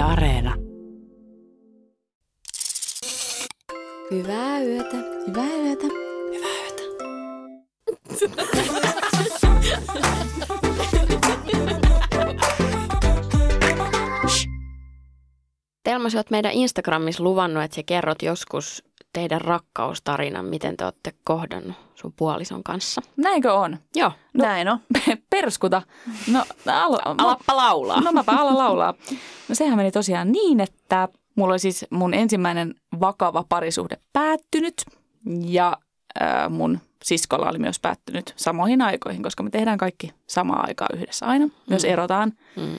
Yle Areena. Hyvää yötä. Hyvää yötä. Hyvää yötä. Telma, sä oot meidän Instagramissa luvannut, että sä kerrot joskus teidän rakkaustarinan, miten te olette kohdannut sun puolison kanssa. Näinkö on? Joo. No, Näin on. Perskuta. No, ala, Alappa laulaa. No mäpä ala laulaa. No sehän meni tosiaan niin, että mulla oli siis mun ensimmäinen vakava parisuhde päättynyt ja äh, mun siskolla oli myös päättynyt samoihin aikoihin, koska me tehdään kaikki samaa aikaa yhdessä aina, myös Mm. erotaan. Mm.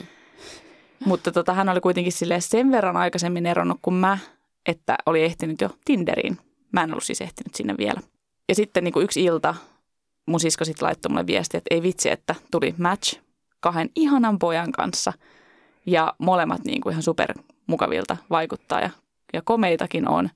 Mutta tota, hän oli kuitenkin sen verran aikaisemmin eronnut kuin mä, että oli ehtinyt jo Tinderiin. Mä en ollut siis ehtinyt sinne vielä. Ja sitten niin kuin yksi ilta mun sisko sitten laittoi mulle viesti, että ei vitsi, että tuli match kahden ihanan pojan kanssa. Ja molemmat niin kuin ihan super mukavilta vaikuttaa ja, ja komeitakin on.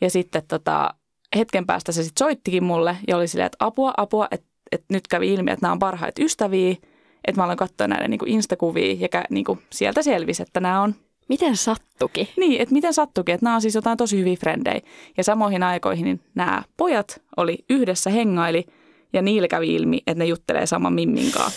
Ja sitten tota, hetken päästä se sitten soittikin mulle ja oli silleen, että apua, apua, että, että nyt kävi ilmi, että nämä on parhaita ystäviä. Että mä aloin katsoa näiden niin kuin instakuvia ja niin kuin sieltä selvisi, että nämä on Miten sattuki? niin, että miten sattukin, että nämä on siis jotain tosi hyviä frendejä. Ja samoihin aikoihin niin nämä pojat oli yhdessä hengaili ja niillä kävi ilmi, että ne juttelee saman mimminkaan.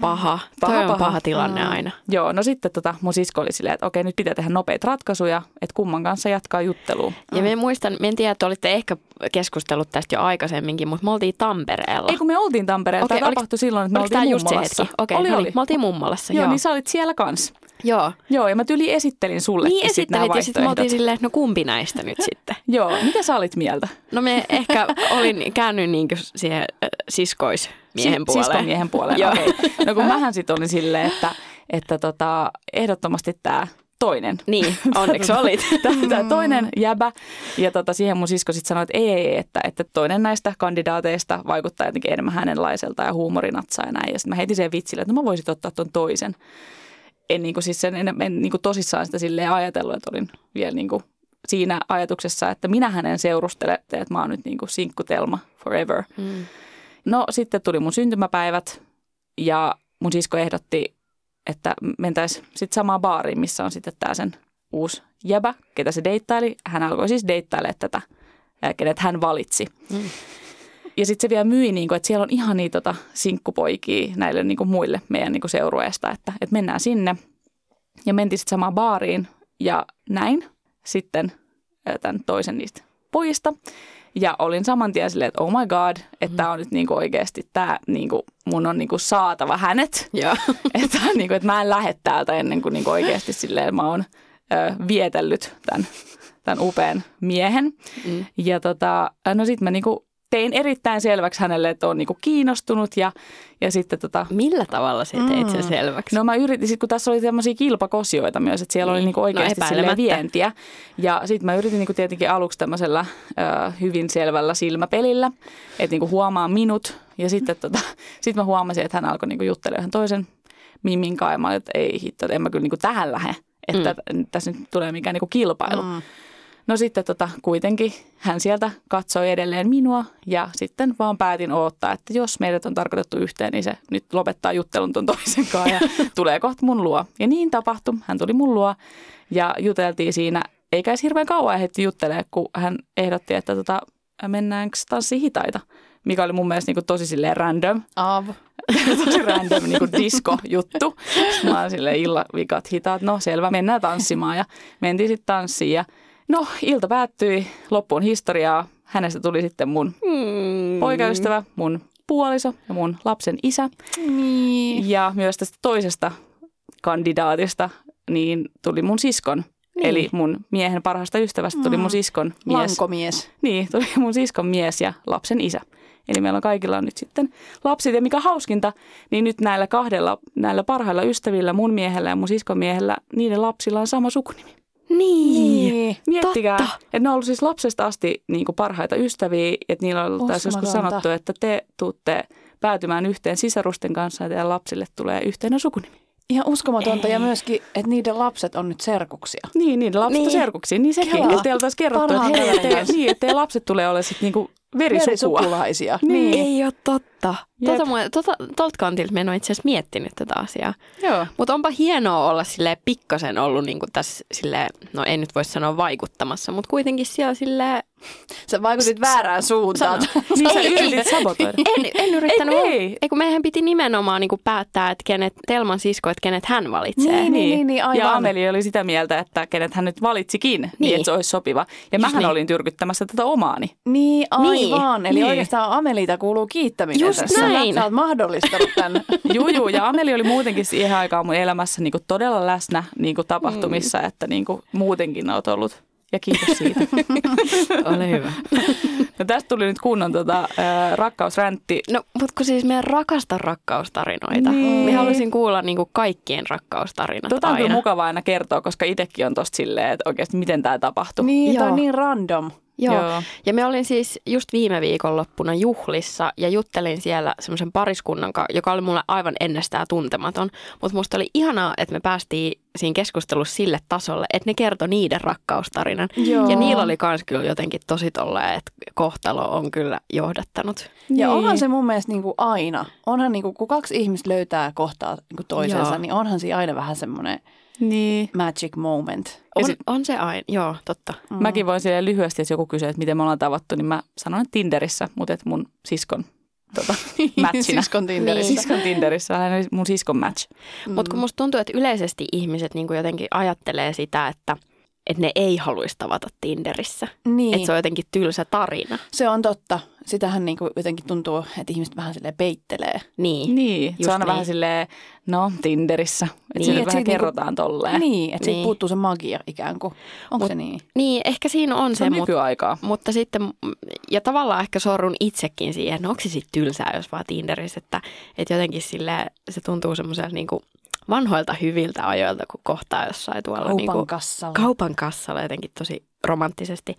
Paha. Paha, Toi on paha. paha tilanne Mm. aina. Joo, no sitten tota, mun sisko oli silleen, että okei, nyt pitää tehdä nopeita ratkaisuja, että kumman kanssa jatkaa juttelua. Ja me muistan, me en tiedä, että olitte ehkä keskustellut tästä jo aikaisemmin, mutta me oltiin Tampereella. Ei kun me oltiin Tampereella, Okei, tämä oliko- tapahtui silloin, että me oltiin mummolassa. Okei, oli, no oli. me oltiin mummolassa. Joo, Joo, niin sä olit siellä kanssa. Joo. Joo, ja mä tyli esittelin sulle Niin sit esittelit ja sitten oltiin vaihtoehdot. silleen, että no kumpi näistä nyt sitten? Joo, mitä sä olit mieltä? No me ehkä olin käynyt niin siihen äh, siskoismiehen Si- puoleen. Siskomiehen puoleen, okei. No kun mähän sitten olin silleen, että, että tota, ehdottomasti tämä toinen. Niin, onneksi olit. Tämä toinen jäbä. Ja tota, siihen mun sisko sitten sanoi, että ei, ei, että, että toinen näistä kandidaateista vaikuttaa jotenkin enemmän hänenlaiselta ja huumorinatsaa ja näin. Ja sitten mä heitin sen vitsille, että no mä voisin ottaa ton toisen. En, niin kuin, siis sen, en, en niin kuin tosissaan sitä silleen ajatellut, että olin vielä niin kuin siinä ajatuksessa, että minä hänen seurustelen, että mä oon nyt niin kuin sinkkutelma forever. Mm. No sitten tuli mun syntymäpäivät ja mun sisko ehdotti, että mentäisiin sitten samaan baariin, missä on sitten tämä sen uusi jäbä, ketä se deittaili. Hän alkoi siis deittailemaan tätä, kenet hän valitsi. Mm. Ja sitten se vielä myi, niin kuin, että siellä on ihan niitä tota, sinkkupoikia näille niin kuin muille meidän niin kuin seurueesta, että, että mennään sinne. Ja mentiin sitten samaan baariin ja näin sitten tämän toisen niistä pojista. Ja olin saman tien silleen, että oh my god, että tämä on nyt niinku oikeasti, tämä niinku, mun on niinku saatava hänet. Joo. että, niinku, että mä en lähde täältä ennen kuin niinku oikeasti silleen mä oon ö, vietellyt tämän, tämän upean miehen. Mm. Ja tota, no sitten mä niinku tein erittäin selväksi hänelle, että on niinku kiinnostunut ja, ja sitten tota, Millä tavalla sä teit sen selväksi? No mä yritin, sit kun tässä oli tämmöisiä kilpakosioita myös, että siellä oli Niin. niinku oikeasti No no, silleen epäilemättä. vientiä. Ja sitten mä yritin niinku tietenkin aluksi tämmöisellä ö, hyvin selvällä silmäpelillä, että niinku huomaa minut. Ja sitten tota, sit mä huomasin, että hän alkoi niinku juttelemaan ihan toisen mimin kanssa. Ja mä olin, että ei hitto, että en mä kyllä niinku tähän lähde, että mm. tässä nyt tulee mikään niinku kilpailu. Mm. No sitten tota, kuitenkin hän sieltä katsoi edelleen minua ja sitten vaan päätin odottaa, että jos meidät on tarkoitettu yhteen, niin se nyt lopettaa juttelun ton toisen kanssa ja tulee kohta mun luo. Ja niin tapahtui. Hän tuli mun luo ja juteltiin siinä, eikä edes hirveän kauan ehditty juttelemaan, kun hän ehdotti, että tota, mennäänkö tanssiin hitaita, mikä oli mun mielestä niin tosi silleen random Av. tosi random niin kuin disco-juttu. Sitten Mä oon silleen illavikat hitaat, no selvä, mennään tanssimaan ja mentiin sitten tanssiin ja no ilta päättyi, loppuun historiaa. Hänestä tuli sitten mun Mm. poikaystävä, mun puoliso ja mun lapsen isä. Niin. Ja myös tästä toisesta kandidaatista niin tuli mun siskon. Niin. Eli mun miehen parhaasta ystävästä tuli mun siskon mies. Lankomies. Niin, tuli mun siskon mies ja lapsen isä. Eli meillä on kaikilla on nyt sitten lapset. Ja mikä hauskinta, niin nyt näillä kahdella, näillä parhailla ystävillä, mun miehellä ja mun siskon miehellä, niiden lapsilla on sama sukunimi. Niin. Miettikää, Totta. että ne on ollut siis lapsesta asti niin kuin parhaita ystäviä, että niillä on ollut taas joskus sanottu, että te tuutte päätymään yhteen sisarusten kanssa ja teidän lapsille tulee yhteinen sukunimi. Ihan uskomatonta Ei. ja myöskin, että niiden lapset on nyt serkuksia. Niin, niiden lapset Niin. niin. serkuksiin, niin sekin, että teillä taas kerrottu, että hei, kanssa. niin, että lapset tulee olemaan sitten niinku verisukua. Verisukulaisia. Niin. Ei ole totta. totta. Jep. Tota, tota, tolta kantilta mä en ole itse asiassa miettinyt tätä asiaa. Joo. Mutta onpa hienoa olla sille pikkasen ollut niinku tässä sille, no en nyt voi sanoa vaikuttamassa, mutta kuitenkin siellä sille Sä vaikutit väärään suuntaan. Niin sä yritit sabotoida. En, en yrittänyt. Ei, ei. ei, kun meidän piti nimenomaan niinku päättää, että kenet, Telman sisko, että kenet hän valitsee. Niin, niin, niin, aivan. Ja Ameli oli sitä mieltä, että kenet hän nyt valitsikin, niin, Niin. että se olisi sopiva. Ja Just mähän niin. olin tyrkyttämässä tätä omaani. Niin, aivan. Eli Niin. oikeastaan Amelita kuuluu kiittäminen. Just tässä. näin. Sä oot mahdollistanut tämän. Juu, juu, ja Ameli oli muutenkin siihen aikaan mun elämässä niin kuin todella läsnä niin kuin tapahtumissa, mm. että niin kuin muutenkin olet ollut. Ja kiitos siitä. Ole hyvä. No tästä tuli nyt kunnon tota, äh, rakkausräntti. No, mutta kun siis meidän rakasta rakkaustarinoita. Niin. Niin. Mä halusin kuulla niinku kaikkien rakkaustarinat Tota on aina. kyllä mukava aina kertoa, koska itsekin on tosta silleen, että oikeasti miten tämä tapahtui. Niin, Joo. on niin random. Joo. Joo. Ja me olin siis just viime viikonloppuna juhlissa ja juttelin siellä semmoisen pariskunnan kanssa, joka oli mulle aivan ennestään tuntematon. Mutta musta oli ihanaa, että me päästiin siinä keskustelussa sille tasolle, että ne kertoi niiden rakkaustarinan. Joo. Ja niillä oli kans kyllä jotenkin tosi tolleen, että kohtalo on kyllä johdattanut. Ja Niin. onhan se mun mielestä niin kuin aina, onhan niin kuin, kun kaksi ihmistä löytää kohtaa niin kuin toisensa, Joo. niin onhan siinä aina vähän semmoinen Niin. magic moment. On, sit- on se aina, joo, totta. Mm. Mäkin voin silleen lyhyesti, jos joku kysyy, että miten me ollaan tavattu, niin mä sanon, että Tinderissä, mutta että mun siskon tota, matchina. Siskon Tinderissä. Niin. Siskon Tinderissä, mun siskon match. Mm. Mutta kun musta tuntuu, että yleisesti ihmiset niinku jotenkin ajattelee sitä, että, että ne ei haluaisi tavata Tinderissä. Niin. Että se on jotenkin tylsä tarina. Se on totta. Sitähän niin kuin jotenkin tuntuu, että ihmiset vähän silleen peittelee. Niin. Niin, Just se on aina niin. vähän silleen, no Tinderissä, että Niin, niin, et vähän siitä niinku- kerrotaan tolleen. Niin, että siitä Niin. puuttuu se magia ikään kuin. Onko Mut- se niin? Niin, ehkä siinä on Se se, on mutta, nykyaikaa. mutta sitten, ja tavallaan ehkä sorrun itsekin siihen, että no onko se sitten tylsää, jos vaan Tinderissä, että, että jotenkin sille se tuntuu semmoiselta niin vanhoilta hyviltä ajoilta, kun kohtaa jossain tuolla Kaupan niin kuin, kassalla. kaupan kassalla jotenkin tosi romanttisesti.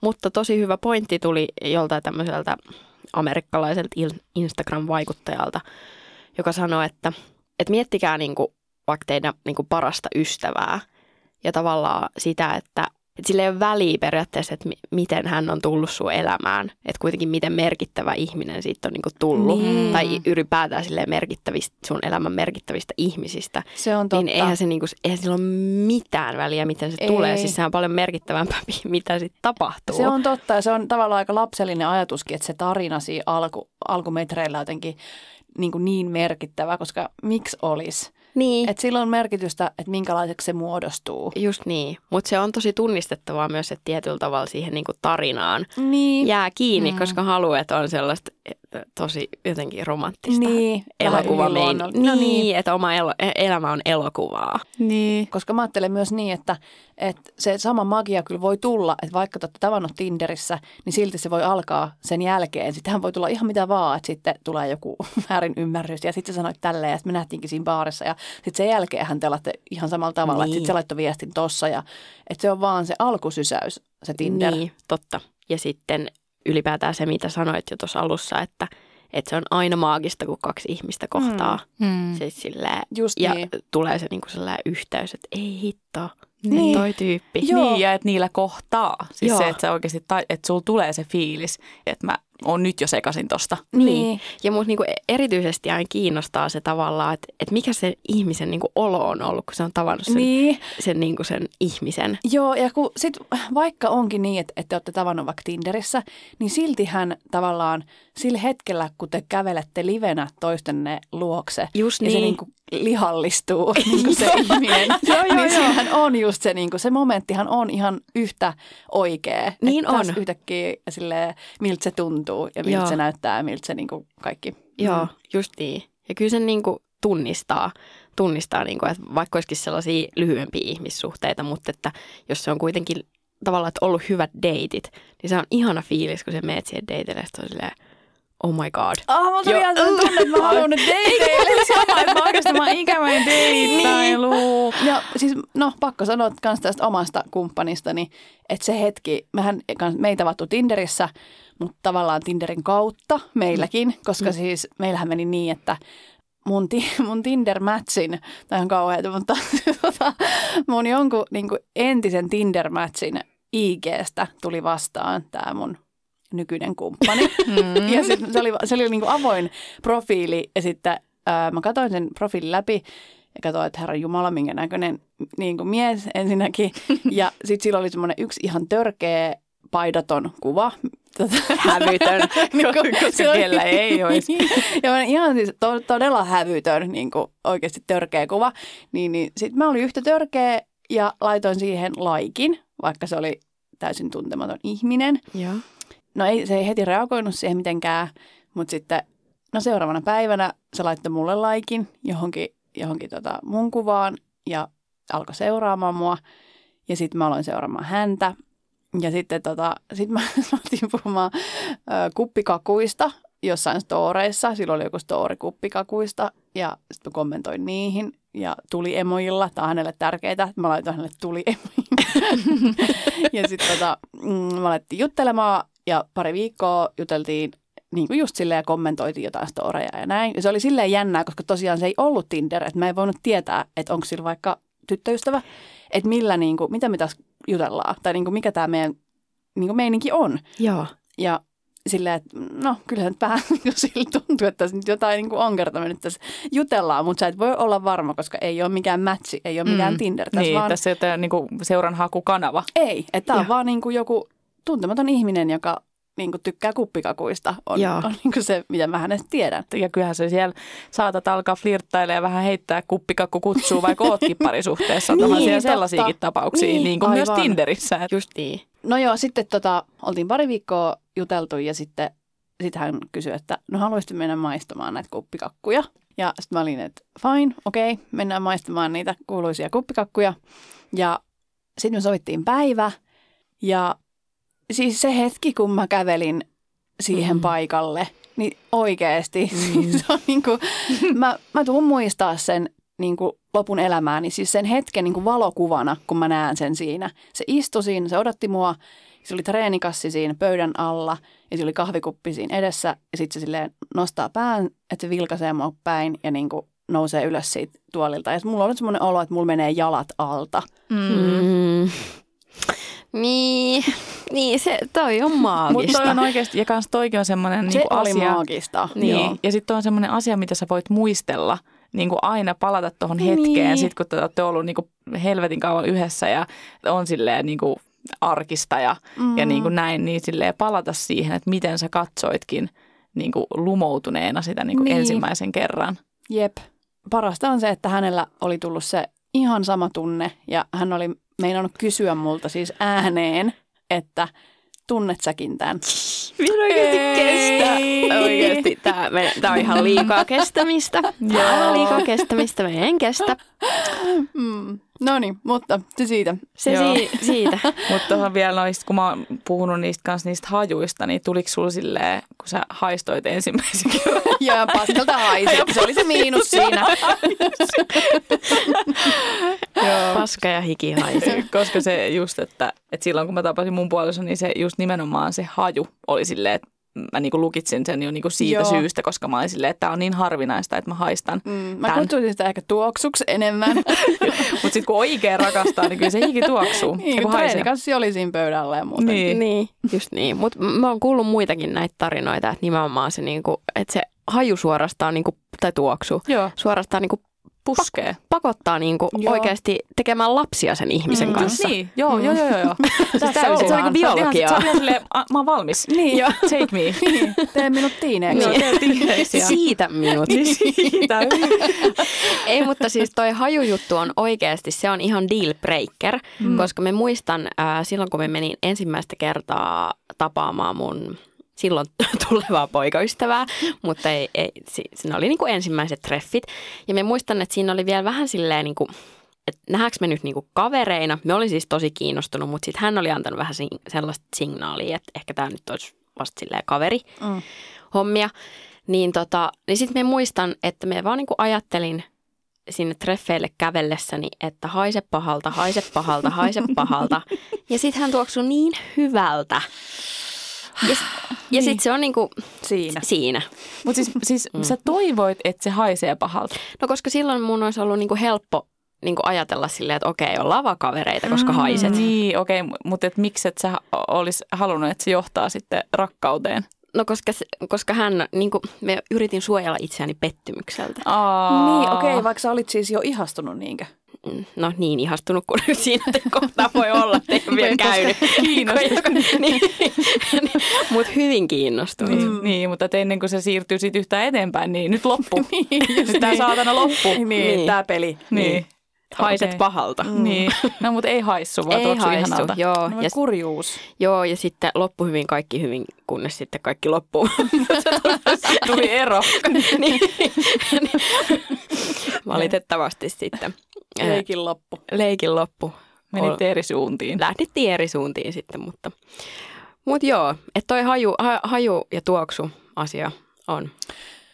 Mutta tosi hyvä pointti tuli joltain tämmöiseltä amerikkalaiselta Instagram-vaikuttajalta, joka sanoi, että, että miettikää niinku vaikka teidän niinku parasta ystävää ja tavallaan sitä, että, että sillä ei ole väliä periaatteessa, että mi- miten hän on tullut sun elämään. Että kuitenkin miten merkittävä ihminen siitä on niinku tullut. Niin. Tai ylipäätään silleen merkittävistä, sun elämän merkittävistä ihmisistä. Se on totta. Niin eihän, se niinku, eihän sillä ole mitään väliä, miten se Ei. tulee. Siis se on paljon merkittävämpää, mitä sitten tapahtuu. Se on totta ja se on tavallaan aika lapsellinen ajatuskin, että se tarina siinä alku, alkumetreillä jotenkin niin, niin merkittävä, koska miksi olisi? Niin, Että sillä on merkitystä, että minkälaiseksi se muodostuu. just niin. Mutta se on tosi tunnistettavaa myös, että tietyllä tavalla siihen niinku tarinaan Niin. jää kiinni, Mm. koska haluaa, että on sellaista tosi jotenkin romanttista Niin, vähän elokuva yliluonnollista. niin, No niin. niin, että oma elo, e- elämä on elokuvaa. Niin. Koska mä ajattelen myös niin, että, että se sama magia kyllä voi tulla, että vaikka te olette tavannut Tinderissä, niin silti se voi alkaa sen jälkeen. Sittenhän voi tulla ihan mitä vaan, että sitten tulee joku väärin ymmärrys ja sitten sä sanoit tälleen ja sitten me nähtiinkin siinä baarissa ja sitten sen jälkeen te olette ihan samalla tavalla, niin. että sitten se laittoi viestin tossa ja että se on vaan se alkusysäys, se Tinder. Niin, totta. Ja sitten ylipäätään se, mitä sanoit jo tuossa alussa, että, että se on aina maagista, kun kaksi ihmistä kohtaa. Mm. Se silleen, Just ja niin. tulee se niinku sellainen yhteys, että ei hitto, Niin. niin. toi tyyppi. Joo. Niin, ja että niillä kohtaa. Siis Joo. se, että sä oikeasti, tai, että sulla tulee se fiilis, että mä oon nyt jo sekasin tosta. Niin. Ja mut niinku erityisesti aina kiinnostaa se tavallaan, että, että mikä se ihmisen niinku olo on ollut, kun se on tavannut sen, Niin. sen, niinku sen ihmisen. Joo, ja kun sit, vaikka onkin niin, että, että te olette tavannut vaikka Tinderissä, niin siltihän tavallaan sillä hetkellä, kun te kävelette livenä toistenne luokse, Just ja se niin. niinku lihallistuu niinku se ihminen, Joo, joo, niin siinähän on just se, niinku, se momenttihan on ihan yhtä oikea. Niin on. yhtäkkiä silleen, miltä se tuntuu ja miltä Joo. se näyttää ja miltä se niinku kaikki. Joo, just niin. Ja kyllä sen niinku tunnistaa, tunnistaa niinku, että vaikka olisikin sellaisia lyhyempiä ihmissuhteita, mutta että jos se on kuitenkin tavallaan, että ollut hyvät deitit, niin se on ihana fiilis, kun se meet siihen deitille ja sitten on silleen, oh my god. Ah, mulla tuli ihan sellainen tunne, että mä haluan nyt dateille. Sama, että mä oikeasti mä oon ikäväin deittailu. Ja siis, no pakko sanoa kans tästä omasta kumppanistani, että se hetki, mehän meitä vattu Tinderissä, mutta tavallaan Tinderin kautta meilläkin, koska Mm. siis meillähän meni niin, että mun, ti, mun Tinder-matchin, tämä on kauheata, mutta tota, mun jonkun niin entisen Tinder-matchin IGstä tuli vastaan tämä mun nykyinen kumppani. Mm. ja sit se oli, se oli niin kuin avoin profiili ja sitten ää, mä katsoin sen profiilin läpi ja katsoin, että herra Jumala, minkä näköinen niin kuin mies ensinnäkin. Ja sitten sillä oli semmoinen yksi ihan törkeä paidaton kuva. Tota, Hävytön. niin kuin, koska kellä ei olisi. ja mä ihan siis to, todella hävytön, niin kuin oikeasti törkeä kuva. Niin, niin sitten mä olin yhtä törkeä ja laitoin siihen laikin, vaikka se oli täysin tuntematon ihminen. Joo. No ei, se ei heti reagoinut siihen mitenkään, mutta sitten no seuraavana päivänä se laittoi mulle laikin johonkin, johonkin tota mun kuvaan ja alkoi seuraamaan mua. Ja sitten mä aloin seuraamaan häntä. Ja sitten tota, sit mä aloitin puhumaan ö, kuppikakuista jossain storeissa. Silloin oli joku story kuppikakuista ja sitten mä kommentoin niihin. Ja tuli emojilla, tämä on hänelle tärkeää. Mä laitoin hänelle tuli emojilla. ja sitten tota, mm, mä alettiin juttelemaan ja pari viikkoa juteltiin niin kuin just silleen ja kommentoitiin jotain storeja ja näin. Ja se oli silleen jännää, koska tosiaan se ei ollut Tinder, että mä en voinut tietää, että onko sillä vaikka tyttöystävä, että millä niin kuin, mitä me taas jutellaan tai niin kuin mikä tämä meidän niin kuin meininki on. Joo. Ja silleen, että no kyllähän nyt vähän niin kuin sillä tuntuu, että tässä nyt jotain niin kuin onkerta me nyt tässä jutellaan, mutta sä et voi olla varma, koska ei ole mikään matchi, ei ole mikään Mm. Tinder. Tässä Niin, vaan, tässä ei ole niin seuranhakukanava. Ei, että tämä on vaan niin kuin joku tuntematon ihminen, joka niin kuin tykkää kuppikakuista, on, Joo. on niin kuin se, mitä mä hänestä tiedän. Ja kyllähän se siellä saatat alkaa flirttailemaan ja vähän heittää kuppikakku kutsuu, vaikka ootkin parisuhteessa. Niin, Onhan siellä totta. sellaisiakin tapauksia, Niin, niin, niin kuin myös aivan. Tinderissä. että Just niin. No joo, sitten tota, oltiin pari viikkoa juteltu ja sitten sit hän kysyi, että no haluaisitte mennä maistamaan näitä kuppikakkuja. Ja sitten mä olin, että fine, okei, okay, mennään maistamaan niitä kuuluisia kuppikakkuja. Ja sitten me sovittiin päivä ja siis se hetki, kun mä kävelin siihen Mm. paikalle, niin oikeasti mm. se on niin kuin, mä, mä tuun muistaa sen niin kuin lopun elämääni, siis sen hetken niin kuin valokuvana, kun mä näen sen siinä. Se istui siinä, se odotti mua, se oli treenikassi siinä pöydän alla ja se oli kahvikuppi siinä edessä ja sitten se silleen nostaa pään, että se vilkaisee mua päin ja niin kuin nousee ylös siitä tuolilta. Ja mulla on semmoinen olo, että mulla menee jalat alta. Mm. Mm. Niin, niin se, toi on Mutta maagista. toi on oikeasti, ja kans toikin on semmoinen Se niin oli asia. maagista. Niin. Joo. Ja sitten on semmoinen asia, mitä sä voit muistella, niin kuin aina palata tuohon Niin. hetkeen, sit kun te olette ollut niin kuin helvetin kauan yhdessä ja on silleen niin kuin arkista ja, mm. ja niin kuin näin, niin silleen palata siihen, että miten sä katsoitkin niin kuin lumoutuneena sitä niin kuin Niin. ensimmäisen kerran. Jep. Parasta on se, että hänellä oli tullut se ihan sama tunne ja hän oli meinannut kysyä multa siis ääneen, että tunnet säkin tämän. Minä oikeasti kestä. Ei. Oikeasti, tämä, tämä on ihan liikaa kestämistä. Tämä on ihan liikaa kestämistä, me en kestä. Mm. No niin, mutta se siitä. Se Joo. si- siitä. Mutta tuohon vielä noista, kun mä oon puhunut niistä kanssa niistä hajuista, niin tuliko sulla silleen, kun sä haistoit ensimmäisen kerran? Ja paskalta haisi. Se oli se miinus siinä. Joo. Paska ja hiki haisee. Koska se just, että, että silloin kun mä tapasin mun puolison, niin se just nimenomaan se haju oli silleen, että mä niinku lukitsin sen jo niinku siitä Joo. Syystä, koska mä olin silleen, että tämä on niin harvinaista, että mä haistan. Mm, mä kutsuisin sitä ehkä tuoksuksi enemmän. Mutta sitten kun oikein rakastaa, niin kyllä se hiki tuoksuu. niin, Ja kun haisee. treenikassi oli siinä pöydällä ja muuta. Niin. Niin, just niin. Mutta mä oon kuullut muitakin näitä tarinoita, että nimenomaan se, niinku, että se haju suorastaan, niinku, tai tuoksu, Joo, suorastaan niinku, puskee. pakottaa niinku Joo. oikeasti tekemään lapsia sen ihmisen Mm, kanssa. Niin, joo, joo, joo, joo. joo. Tässä täysin. ollaan. Se on niinku biologiaa. Se on ihan silleen, "A, mä oon valmis. Niin. Joo. Take me. Niin, tee minut tiineeksi. Ja- Siitä minut. Siitä. Ei, mutta siis toi hajujuttu on oikeasti, se on ihan deal breaker, mm. koska me muistan ää, silloin, kun me menin ensimmäistä kertaa tapaamaan mun silloin tulevaa poikaystävää, mutta ei, ei, si- siinä oli niinku ensimmäiset treffit. Ja me muistan, että siinä oli vielä vähän silleen niinku, että nähdäänkö me nyt niinku kavereina. Me olin siis tosi kiinnostunut, mutta sitten hän oli antanut vähän sellaista signaalia, että ehkä tämä nyt olisi vasta silleen kaveri Mm. hommia. Niin, tota, niin sitten me muistan, että me vaan niinku ajattelin sinne treffeille kävellessäni, että haise pahalta, haise pahalta, haise pahalta. Ja sitten hän tuoksui niin hyvältä. Ja, ja Niin. sitten se on niinku Siinä. siinä. Mutta siis, siis mm. sä toivoit, että se haisee pahalta. No koska silloin mun olisi ollut niinku helppo niin kuin ajatella silleen, että okei, ollaan vaan kavereita, koska Mm, haiset. Niin, okei, okay, mutta et miksi et sä olisi halunnut, että se johtaa sitten rakkauteen? No koska, koska hän, niin kuin, me yritin suojella itseäni pettymykseltä. Aa. Niin, okei, okay, vaikka sä olit siis jo ihastunut niinkö? No niin ihastunut kuin nyt siinä kohtaa voi olla, että ei ole vielä käynyt. Kiinnostunut. niin, Mutta hyvin kiinnostunut. Niin, niin, mutta ennen kuin se siirtyy siitä yhtään eteenpäin, niin nyt loppu. nyt tämä saatana loppu. Niin, Niin. niin. tämä peli. Niin. Haiset Okei. pahalta. Niin. No, mutta ei haissu, vaan Ei haistu, ihanalta. joo. No, Ja, kurjuus. joo, ja sitten loppu hyvin, kaikki hyvin, kunnes sitten kaikki loppuu. Tuli ero. niin. Valitettavasti sitten. Leikin loppu. Leikin loppu. Menitte eri suuntiin. Lähdettiin eri suuntiin sitten, mutta, mutta joo, että toi haju, ha, haju ja tuoksu asia on.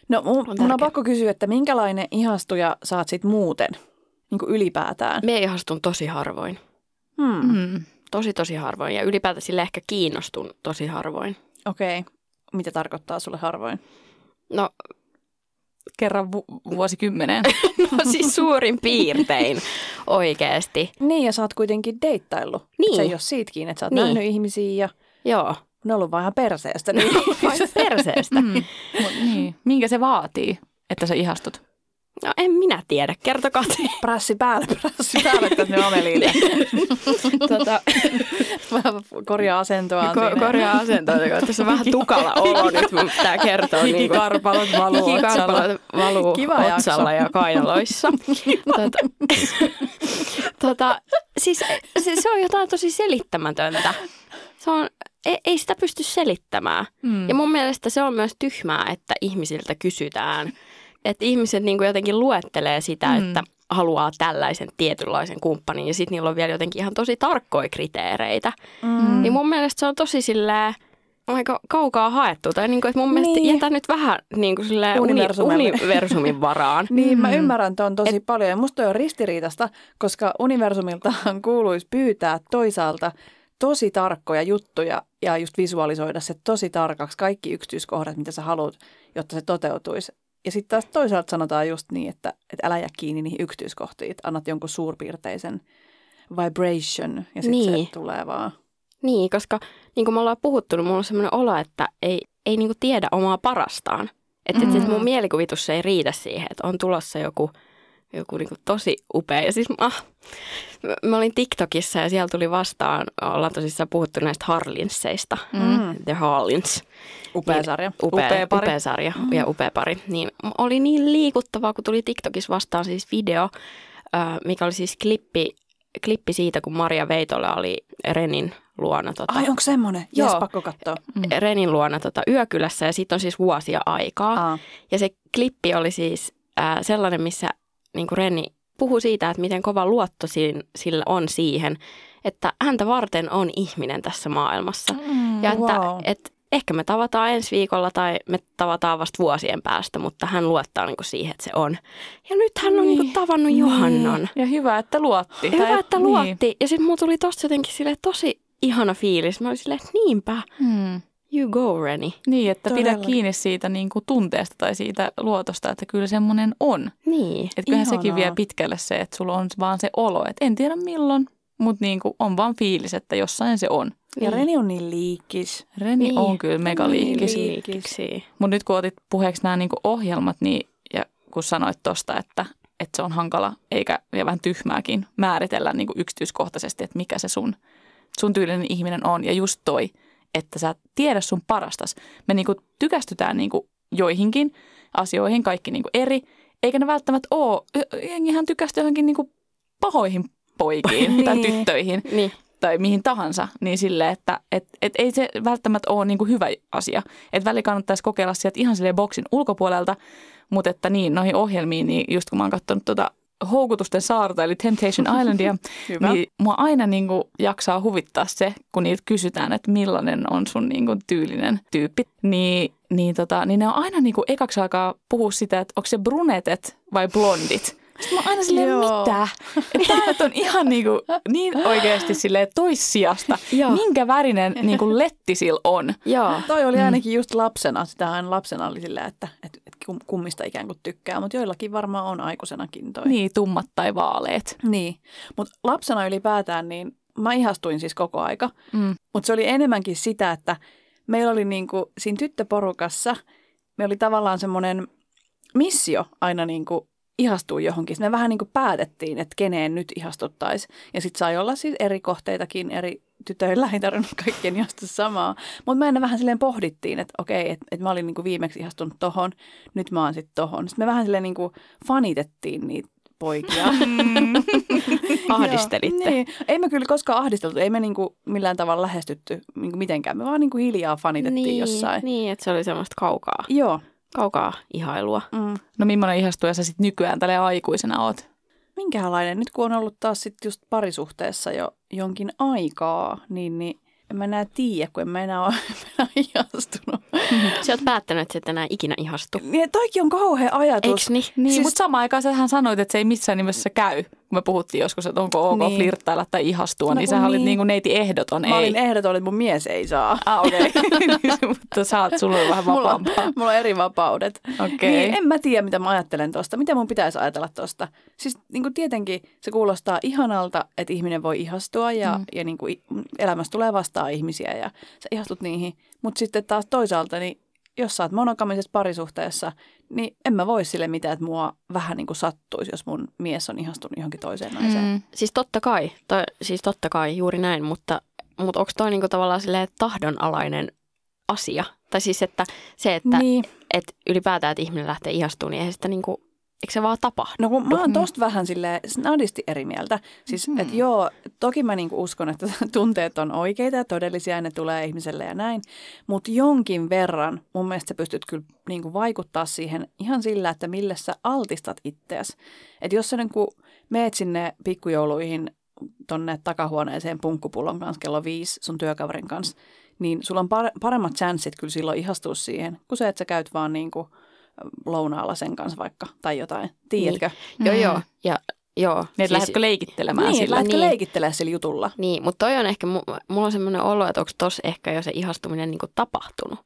No mun, On mun on pakko kysyä, että minkälainen ihastuja saat sit muuten, niin kuin ylipäätään? Me ihastun tosi harvoin. Hmm. Mm. Tosi tosi harvoin ja ylipäätään sille ehkä kiinnostun tosi harvoin. Okei. Okay. Mitä tarkoittaa sulle harvoin? No, Kerran vu- vuosikymmeneen. no siis suurin piirtein oikeasti. Niin, ja sä oot kuitenkin deittaillut. Niin. Se ei ole siitä kiinni, että sä oot Niin. nähnyt ihmisiä ja Joo, ne on ollut vaan ihan perseestä. Niin. perseestä. Mm. Mut niin. Minkä se vaatii, että sä ihastut? No en minä tiedä, kertokaa te. Prässi päälle, prässi päälle tänne Amelille. tota, Vähän korjaa asentoa. ko- korjaa asentoa, tässä on vähän tukala olo nyt, mun pitää kertoa. niin kuin- Hikikarpalot valuu. Hikikarpalot valuu Kiva otsalla jakso. ja kainaloissa. tota, tota, siis se, se on jotain tosi selittämätöntä. Se on, ei, ei sitä pysty selittämään. Mm. Ja mun mielestä se on myös tyhmää, että ihmisiltä kysytään. Että ihmiset niin kuin jotenkin luettelee sitä, Mm. että haluaa tällaisen tietynlaisen kumppanin ja sitten niillä on vielä jotenkin ihan tosi tarkkoja kriteereitä. Mm. Niin mun mielestä se on tosi silleen aika kaukaa haettu. Tai niin kuin, että mun mielestä Niin. jätä nyt vähän niin kuin uni, universumin varaan. Niin, mä Mm. ymmärrän tuon tosi Et... paljon ja musta toi on ristiriitasta, koska universumiltahan kuuluisi pyytää toisaalta tosi tarkkoja juttuja ja just visualisoida se tosi tarkaksi kaikki yksityiskohdat, mitä sä haluat, jotta se toteutuisi. Ja sitten taas toisaalta sanotaan just niin, että, että älä jää kiinni niihin yksityiskohtiin, että annat jonkun suurpiirteisen vibration ja sitten Niin. se tulee vaan. Niin, koska niin kuin me ollaan puhuttu, niin mulla on sellainen olo, että ei, ei niin kuin tiedä omaa parastaan. Että mm. Et mun mielikuvitus ei riitä siihen, että on tulossa joku, joku niin kuin tosi upea. Ja siis ah, mä- mä olin TikTokissa ja siellä tuli vastaan, ollaan tosissaan puhuttu näistä Harlinsseista. Mm. The Harlins. Upea Niin. sarja. Upea, Upea pari. upea sarja ja upea pari. Niin oli niin liikuttavaa, kun tuli TikTokissa vastaan siis video, äh, mikä oli siis klippi, klippi siitä, kun Maria Veitola oli Renin luona. Tota, Ai onko semmoinen? Joo. pakko katsoa. Renin luona tota, yökylässä ja siitä on siis vuosia aikaa. Aa. Ja se klippi oli siis äh, sellainen, missä niin kuin Reni puhui siitä, että miten kova luotto sillä on siihen, että häntä varten on ihminen tässä maailmassa. Mm. Ja että, wow. että ehkä me tavataan ensi viikolla tai me tavataan vasta vuosien päästä, mutta hän luottaa niin kuin siihen, että se on. Ja nyt hän on niin. Niin tavannut Johannan. Ja hyvä, että luotti. Ja Hyvä, että niin. luotti. Ja sitten mulla tuli tosta jotenkin sille tosi ihana fiilis. Mä olin silleen, että niinpä, Mm. you go Reni. Niin, että pidä Todellakin. kiinni siitä niin kuin tunteesta tai siitä luotosta, että kyllä semmoinen on. Niin. Että kyllähän sekin Ihanaa. vie pitkälle se, että sulla on vaan se olo, että en tiedä milloin, mutta niin kuin on vaan fiilis, että jossain se on. Ja Niin. Reni on niin liikkis. Reni Niin. niin. on kyllä megaliikkis. Niin. Niin. liikkiksi. Mutta nyt kun otit puheeksi nämä niin kuin ohjelmat, niin ja kun sanoit tuosta, että, että se on hankala eikä ja vähän tyhmääkin määritellä niin kuin yksityiskohtaisesti, että mikä se sun, sun tyylinen ihminen on. Ja just toi, että sä tiedä sun parastas. Me niin kuin tykästytään niin kuin joihinkin asioihin, kaikki niin kuin eri, eikä ne välttämättä ole. Jengihän tykästyy johonkin niin kuin pahoihin poikiin tai Niin. tyttöihin Niin. Tai mihin tahansa, niin sille, että et, et ei se välttämättä ole niinku hyvä asia. Että väli kannattaisi kokeilla sieltä ihan silleen boksin ulkopuolelta, mutta että niin, noihin ohjelmiin, niin just kun mä oon katsonut tota Houkutusten saarta, eli Temptation Islandia, niin mua aina niinku jaksaa huvittaa se, kun niiltä kysytään, että millainen on sun niinku tyylinen tyyppi. Niin, niin, tota, niin ne on aina niinku ekaksi alkaa puhua sitä, että onko se brunetet vai blondit. Sitten mä oon aina silleen, Joo. mitä? Että tää nyt on ihan niinku, niin oikeasti silleen toissijasta. Joo. Minkä värinen niinku letti sillä on? Joo. Toi oli ainakin just lapsena, sitä aina lapsena oli sillä, että, että, että kum- kummista ikään kuin tykkää, mutta joillakin varmaan on aikuisenakin toi. Niin, tummat tai vaaleet. Niin, mutta lapsena ylipäätään niin mä ihastuin siis koko aika, Mm. mutta se oli enemmänkin sitä, että meillä oli niinku siinä tyttöporukassa, me oli tavallaan semmoinen missio aina niinku ihastua johonkin. Sitten me vähän niinku päätettiin, että keneen nyt ihastuttaisiin. Ja sitten sai olla siis eri kohteitakin eri tytöillä, ei tarvinnut kaikkien ihastua samaa. Mutta me aina vähän silleen pohdittiin, että okei, että et mä olin niinku viimeksi ihastunut tohon, nyt mä oon sitten tohon. Sitten me vähän silleen niinku fanitettiin niitä poikia. Ahdistelitte. Joo, niin. Ei me kyllä koskaan ahdisteltu, ei me niinku millään tavalla lähestytty niinku mitenkään. Me vaan niinku hiljaa fanitettiin niin, jossain. Niin, että se oli semmoista kaukaa, Joo. Kaukaa ihailua. Mm. No millainen ihastuja sä sitten nykyään tälle aikuisena oot? Minkälainen? Nyt kun on ollut taas sit just parisuhteessa jo jonkin aikaa, niin, niin en mä enää tiedä, kun en mä enää ole enää ihastunut. Sä oot päättänyt, että sä et enää ikinä ihastu. Niin, toikin on kauhea ajatus. Eiks niin? Niin, Siis- siis... mutta samaan aikaan sähän sanoit, että se ei missään nimessä käy. Kun me puhuttiin joskus, että onko ok Niin. flirttailla tai ihastua, No niin sä olit niin. niin kuin neiti ehdoton, Mä ei. olin ehdoton, että mun mies ei saa. Ah, okei. Okay. mutta sä oot, sulla on vähän Mulla, vapaampaa. mulla on eri vapaudet. Okei. Niin, en mä tiedä, mitä mä ajattelen tuosta. Mitä mun pitäisi ajatella tuosta? Siis niin kuin tietenkin se kuulostaa ihanalta, että ihminen voi ihastua ja, mm. ja niin kuin elämässä tulee vastaan ihmisiä ja sä ihastut niihin. Mutta sitten taas toisaalta, niin jos sä oot monogamisessa parisuhteessa, niin en mä voi sille mitään, että mua vähän niin kuin sattuisi, jos mun mies on ihastunut johonkin toiseen naiseen. Mm. Siis totta kai, toi, siis totta kai juuri näin, mutta, mutta onko toi niinku tavallaan silleen tahdonalainen asia? Tai siis, että se, että Niin. et ylipäätään, että ihminen lähtee ihastumaan, niin eihän sitä niinku, eikö se vaan tapahdu? No kun mä oon tosta vähän sille snadisti eri mieltä. Siis, mm. että joo, toki mä niinku uskon, että tunteet on oikeita ja todellisia ja ne tulee ihmiselle ja näin. Mutta jonkin verran mun mielestä sä pystyt kyllä niinku vaikuttaa siihen ihan sillä, että millä sä altistat itseäsi. Että jos sä niinku meet sinne pikkujouluihin tonne takahuoneeseen punkkupullon kanssa kello viisi sun työkaverin kanssa, niin sulla on par- paremmat chanssit kyllä silloin ihastua siihen, kuin se, että sä käyt vaan niinku lounaalla sen kanssa vaikka tai jotain. Tiedätkö? Niin. Joo, Mm. joo. Ja, joo. Niin, siis, lähdetkö leikittelemään Niin, sillä? lähdetkö Niin. leikittelemään sillä jutulla? Niin, mutta toi on ehkä, mu- mulla on semmoinen olo, että onko tossa ehkä jo se ihastuminen niinku tapahtunut.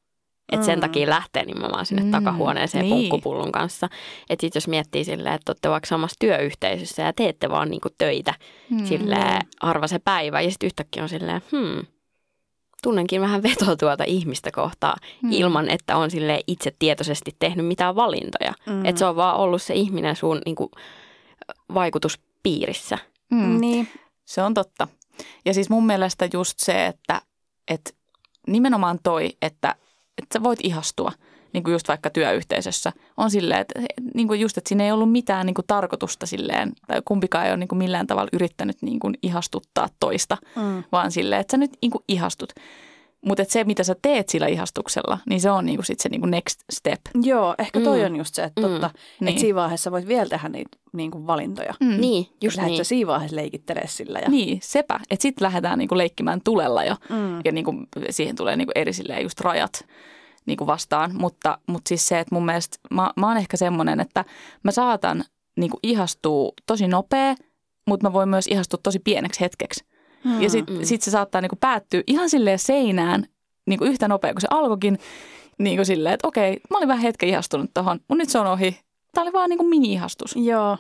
Että sen Mm. takia lähtee nimenomaan sinne Mm, takahuoneeseen niin. punkkupullun kanssa. Että sitten jos miettii silleen, että olette vaikka samassa työyhteisössä ja teette vaan niinku töitä Mm. silleen harva se päivä. Ja sitten yhtäkkiä on silleen, hmm, tunnenkin vähän vetoa tuota ihmistä kohtaa Mm. ilman, että on sille itse tietoisesti tehnyt mitään valintoja. Mm. Että se on vaan ollut se ihminen sun niinku, vaikutuspiirissä. Mm. Niin. Se on totta. Ja siis mun mielestä just se, että, että nimenomaan toi, että, että sä voit ihastua, niin kuin just vaikka työyhteisössä, on silleen, että niin kuin just, että siinä ei ollut mitään niin kuin tarkoitusta silleen, tai kumpikaan ei ole niin kuin millään tavalla yrittänyt niin kuin ihastuttaa toista, Mm. vaan silleen, että sä nyt niin kuin ihastut. Mutta se, mitä sä teet sillä ihastuksella, niin se on niin kuin sit se niin kuin next step. Joo, ehkä toi Mm. on just se, että Mm. totta, Niin. että siinä vaiheessa voit vielä tehdä niitä niin kuin valintoja. Mm. Niin, just Lähdet niin. sä siinä vaiheessa leikittelee sillä. Ja... Niin, sepä. Että sitten lähdetään niinku leikkimään tulella jo. Mm. Ja niinku siihen tulee niinku eri just rajat niinku vastaan. Mutta, mutta siis se, että mun mielestä mä, mä oon ehkä semmoinen, että mä saatan niinku ihastua tosi nopea, mutta mä voin myös ihastua tosi pieneksi hetkeksi. Mm. Ja sitten Mm. sit se saattaa niinku päättyä ihan silleen seinään niinku yhtä nopea kuin se alkoikin. Niinku silleen, että okei, mä olin vähän hetken ihastunut tohon, mutta nyt se on ohi. Tämä oli vaan niinku mini-ihastus. Joo,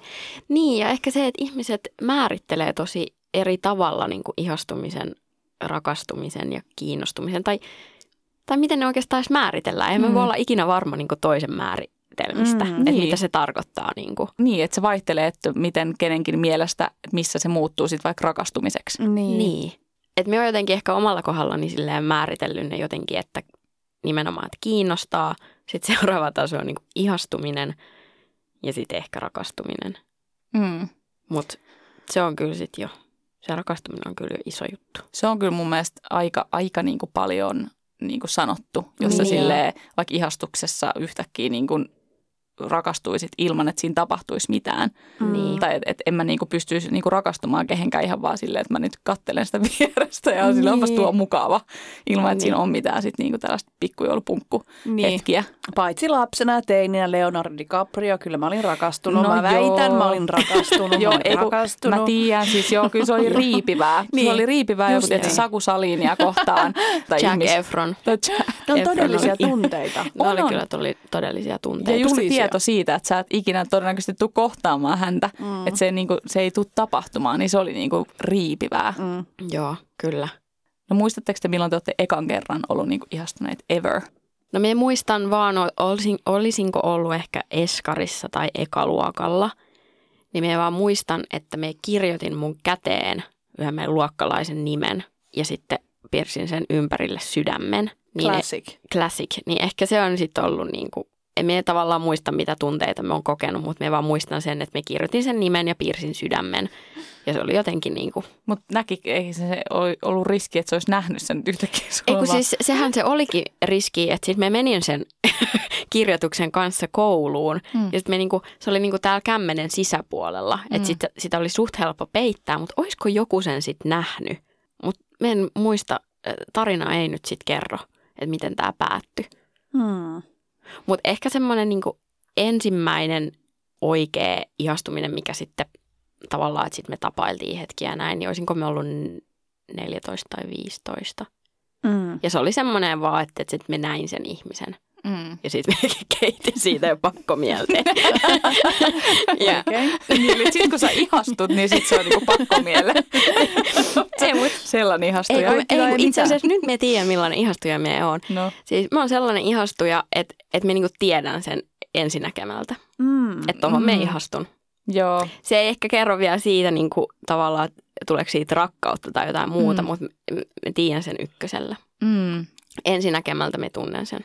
Niin, ja ehkä se, että ihmiset määrittelee tosi eri tavalla niin kuin ihastumisen, rakastumisen ja kiinnostumisen. Tai, tai miten ne oikeastaan edes määritellään. Emme Mm. voi olla ikinä varma niin kuin toisen määritelmistä, Mm, että niin. mitä se tarkoittaa. Niin kuin. Niin, että se vaihtelee, että miten kenenkin mielestä, että missä se muuttuu sitten vaikka rakastumiseksi. niin. Niin. niin. Et me on jotenkin ehkä omalla kohdallani silleen määritellyt ne jotenkin, että nimenomaan, että kiinnostaa. Sitten seuraava taso on niin kuin ihastuminen ja sitten ehkä rakastuminen. Mm. Mutta se on kyllä sitten jo, se rakastuminen on kyllä jo iso juttu. Se on kyllä mun mielestä aika, aika niin kuin paljon niin kuin sanottu, jossa Niin. silleen, vaikka ihastuksessa yhtäkkiä niin kuin rakastuisit ilman, että siinä tapahtuisi mitään. Niin. Tai että et en mä niinku pystyisi niinku rakastumaan kehenkään ihan vaan silleen, että mä nyt kattelen sitä vierestä ja niin. sille onpas tuo mukava, ilman että niin. siinä on mitään sit niinku tällaista pikkujoulupunkku Niin. hetkiä. Paitsi lapsena ja teininä Leonardo DiCaprio, kyllä mä olin rakastunut. No mä väitän, joo. mä olin rakastunut. Joo, mä olin rakastunut. mä tiedän, siis joo, kyllä se oli riipivää. Niin, Se oli riipivää joku just tietysti niin. Saku Salinia kohtaan. Tai Jack ihmis- Efron. tai Jack- Ne on Efron todellisia oli- tunteita. Ne On, oli on. kyllä tuli todellisia Ja tunteita. just. Tieto siitä, että sä et ikinä todennäköisesti tule kohtaamaan häntä, mm. että se, niinku, se ei tule tapahtumaan, niin se oli niinku riipivää. Mm. Joo, kyllä. No muistatteko te, milloin te olette ekan kerran ollut niinku ihastuneet ever? No minä muistan vaan, olisin, olisinko ollut ehkä Eskarissa tai ekaluokalla. Niin minä vaan muistan, että me kirjoitin mun käteen yhden meidän luokkalaisen nimen ja sitten piirsin sen ympärille sydämen. Niin Classic. classic. Niin ehkä se on sitten ollut niin kuin, en minä tavallaan muista mitä tunteita me on kokenut, mutta me vaan muistan sen, että me kirjoitin sen nimen ja piirsin sydämen. Ja se oli jotenkin niin kuin, Mutta näki, ei se oli ollut riski, että se olisi nähnyt sen yhtäkkiä. sulla Ei siis sehän se olikin riski, että sitten me menin sen kirjoituksen kanssa kouluun. Mm. Mm. Ja sitten me niinku, se oli niinku täällä kämmenen sisäpuolella. Mm. Että sitä, sitä oli suht helppo peittää, mutta olisiko joku sen sitten nähnyt? Mutta en muista, tarina ei nyt sitten kerro, että miten tämä päättyi. Hmm. Mutta ehkä semmoinen niinku ensimmäinen oikea ihastuminen, mikä sitten tavallaan, että sitten me tapailtiin hetkiä näin, niin olisinko me ollut 14 tai 15. Mm. Ja se oli semmoinen vaan, että, että sit me näin sen ihmisen. Mm. Ja sitten me keitin siitä jo pakkomielteen. ja Okay. niin, eli sit kun sä ihastut, niin sit se on niinku pakko mieleen. se, mut, Sellainen ihastuja. ei, ei, ei itse asiassa nyt me tiedän, millainen ihastuja me on. No. Siis mä oon sellainen ihastuja, että, että me niinku tiedän sen ensinäkemältä. Mm. Että tohon mm. me ihastun. Joo. Se ei ehkä kerro vielä siitä niinku, tavallaan, että tuleeko siitä rakkautta tai jotain muuta, Mm. mm. mutta me tiedän sen ykkösellä. Mm. Ensinäkemältä me tunnen sen.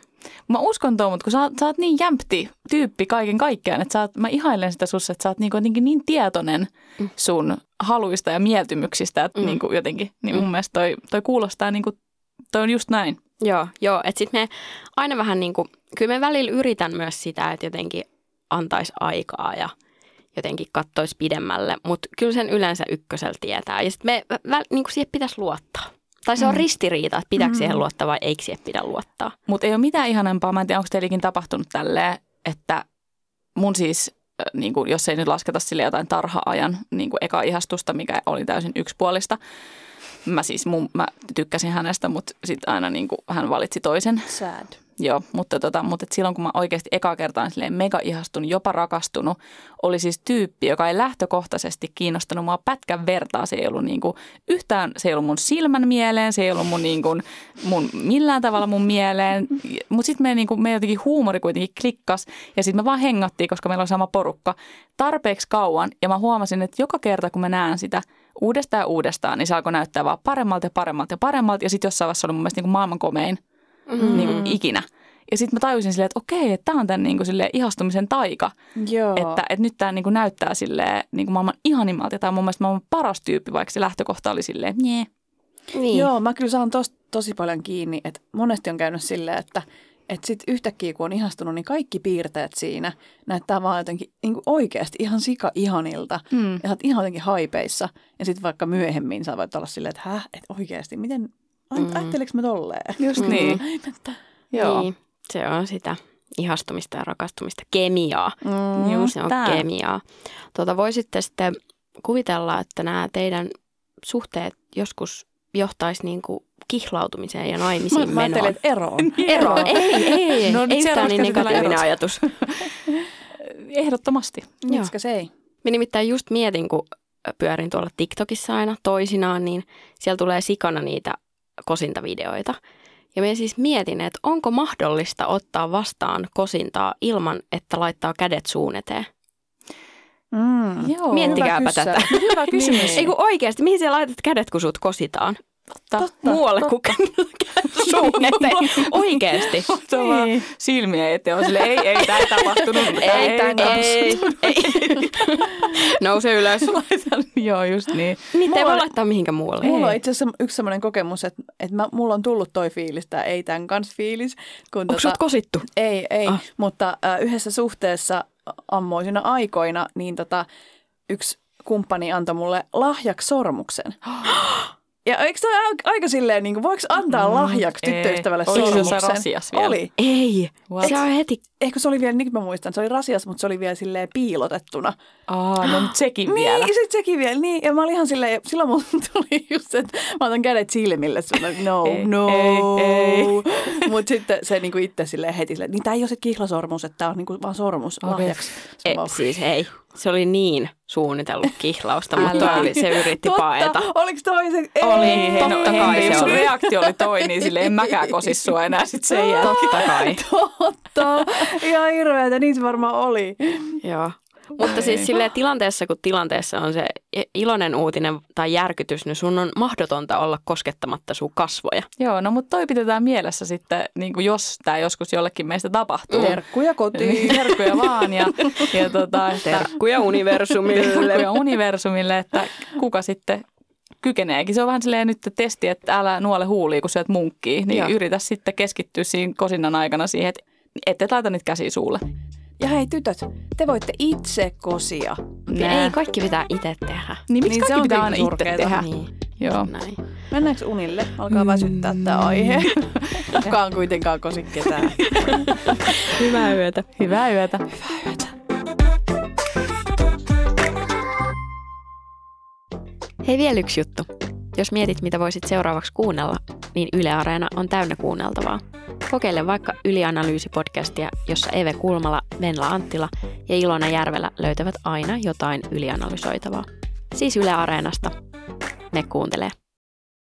Mä uskon tuo, mutta kun sä, sä oot niin jämpti tyyppi kaiken kaikkiaan, että sä oot, mä ihailen sitä sussa, että sä oot niinku jotenkin niin tietoinen Mm. sun haluista ja mieltymyksistä, että Mm. niinku jotenkin, niin mun Mm. mielestä toi, toi kuulostaa niinku, toi on just näin. Joo, joo. Että sitten me aina vähän niin kuin, kyllä me välillä yritän myös sitä, että jotenkin antaisi aikaa ja jotenkin kattoisi pidemmälle, mutta kyllä sen yleensä ykkösellä tietää. Ja sitten me vä, niin kuin siihen pitäisi luottaa. Tai se on Mm. ristiriita, että pitääkö Mm. siihen luottaa vai eikö siihen pidä luottaa. Mutta ei ole mitään ihanempaa, mä en tiedä, onko teilläkin tapahtunut tälleen, että mun siis, äh, niin kuin, jos ei nyt lasketa sille jotain tarha-ajan niin kuin eka ihastusta, mikä oli täysin yksipuolista. Mä siis, mun, mä tykkäsin hänestä, mutta sitten aina niin kuin, hän valitsi toisen. Sad. Joo, mutta, tota, mutta et silloin kun mä oikeasti eka kertaan silleen mega ihastunut, jopa rakastunut, oli siis tyyppi, joka ei lähtökohtaisesti kiinnostanut mua pätkän vertaa. Se ei ollut niinku, yhtään, se ei ollut mun silmän mieleen, se ei ollut mun, niinku, mun millään tavalla mun mieleen. Mutta sitten me, niinku, me jotenkin huumori kuitenkin klikkas ja sitten me vaan hengattiin, koska meillä on sama porukka tarpeeksi kauan. Ja mä huomasin, että joka kerta kun mä näen sitä uudestaan ja uudestaan, niin se alkoi näyttää vaan paremmalta ja paremmalta ja paremmalta. Ja sitten jossain vaiheessa oli mun mielestä niinku maailman komein Mm. niin kuin ikinä. Ja sitten mä tajusin silleen, että okei, että tämä on tämän niin kuin silleen ihastumisen taika. Joo. Että, että nyt tämä niin kuin näyttää silleen niin kuin maailman ihanimmalta. Ja tämä on mun mielestä maailman paras tyyppi, vaikka se lähtökohta oli silleen, nye. Niin. Joo, mä kyllä saan tosta tosi paljon kiinni, että monesti on käynyt silleen, että että sitten yhtäkkiä kun on ihastunut, niin kaikki piirteet siinä näyttää vaan jotenkin niin kuin oikeasti ihan sika ihanilta. Mm. Ja sä oot ihan jotenkin haipeissa. Ja sitten vaikka myöhemmin sä voit olla silleen, että häh, että oikeasti, miten, Mm. mm. ajatteliko mä tolleen? Just Mm. niin. Häimettä. Joo. Niin. Se on sitä ihastumista ja rakastumista. Kemiaa. Mm. Just Se on tää. kemiaa. Tuota, voisitte sitten kuvitella, että nämä teidän suhteet joskus johtaisi niin kuin kihlautumiseen ja Mä, naimisiin mä ajattelin, menoon. että eroon. Ero. Ei, ei, ei. No ei yhtään niin negatiivinen erot. ajatus. Ehdottomasti. Miksikä se ei? Minä nimittäin just mietin, kun pyörin tuolla TikTokissa aina toisinaan, niin siellä tulee sikana niitä kosintavideoita. Ja minä siis mietin, että onko mahdollista ottaa vastaan kosintaa ilman, että laittaa kädet suun eteen. Mm. Joo. Miettikääpä Hyvä tätä. kysymys. Hyvä kysymys. Niin. Ei kun oikeasti, mihin sä laitat kädet, kun sut kositaan? Totta. muualle kuin suun eteen. Oikeesti. Se on vaan Niin. silmiä eteen. On sille, ei, ei, tämä ei tapahtunut. Ei, tää ei, ei. Nouse ylös. Laitan, joo, just niin. Niitä ei voi laittaa mihinkään muualle. Mulla on itse asiassa yksi sellainen kokemus, että, että mä, mulla on tullut toi fiilis, tämä ei tämän kanssa fiilis. Kun Onko sut kosittu? Ei, ei, Ah. ah. mutta äh, yhdessä suhteessa ammoisina aikoina, niin tota, yksi kumppani antoi mulle lahjaksi sormuksen. Ja eikö tämä aika silleen, niin kuin, voiko antaa lahjaksi ei. tyttöystävälle Oliko se rasias vielä? Oli. Ei. What? Se on heti. Ehkä se oli vielä, niin kuin mä muistan, se oli rasias, mutta se oli vielä silleen piilotettuna. Aa, no nyt sekin Niin, vielä. sit sekin vielä. Niin, ja mä olin ihan silleen, silloin mun tuli just se, että mä otan kädet silmille. Silleen, no, Ei, no. ei, ei. Mutta sitten se niinku itse silleen heti silleen, niin tää ei ole se kihlasormus, että tää on niinku vaan sormus Okei. lahjaksi. Se Ei, siis ei. Se oli niin suunnitellut kihlausta, mutta oli, se yritti Totta, paeta. oliko toi se? Ei. Oli, totta no, kai hei, se jos sun oli. reaktio oli toi, niin sille en mäkään kosi sua enää sit sen jälkeen. Totta kai. Totta. Ihan hirveetä, niin se varmaan oli. Joo. Mutta siis silleen tilanteessa, kun tilanteessa on se iloinen uutinen tai järkytys, niin sun on mahdotonta olla koskettamatta sun kasvoja. Joo, no mutta toi pidetään mielessä sitten, niin kuin jos tämä joskus jollekin meistä tapahtuu. Terkkuja kotiin. Niin, Terkkuja vaan ja, ja tota, että, Terkkuja universumille. terkkuja universumille, että kuka sitten kykeneekin. Se on vähän silleen nyt testi, että älä nuole huulia, kun syöt munkkii. Niin Joo. yritä sitten keskittyä siinä kosinnan aikana siihen, että ette laita niitä käsiä suulle. Ja hei tytöt, te voitte itse kosia. Nää. Ei, kaikki pitää itse tehdä. Niin miksi Niin kaikki on pitää aina itse tehdä? Niin, Joo. näin. Mennäänkö unille? Alkaa väsyttää tämä aihe. Kukaan kuitenkaan kosi ketään. Hyvää yötä. Hyvää yötä. Hei vielä yksi juttu. Jos mietit, mitä voisit seuraavaksi kuunnella, niin Yle Areena on täynnä kuunneltavaa. Kokeile vaikka Ylianalyysi-podcastia, jossa Eve Kulmala, Venla Anttila ja Ilona Järvelä löytävät aina jotain ylianalysoitavaa. Siis Yle Areenasta. Me kuuntelee.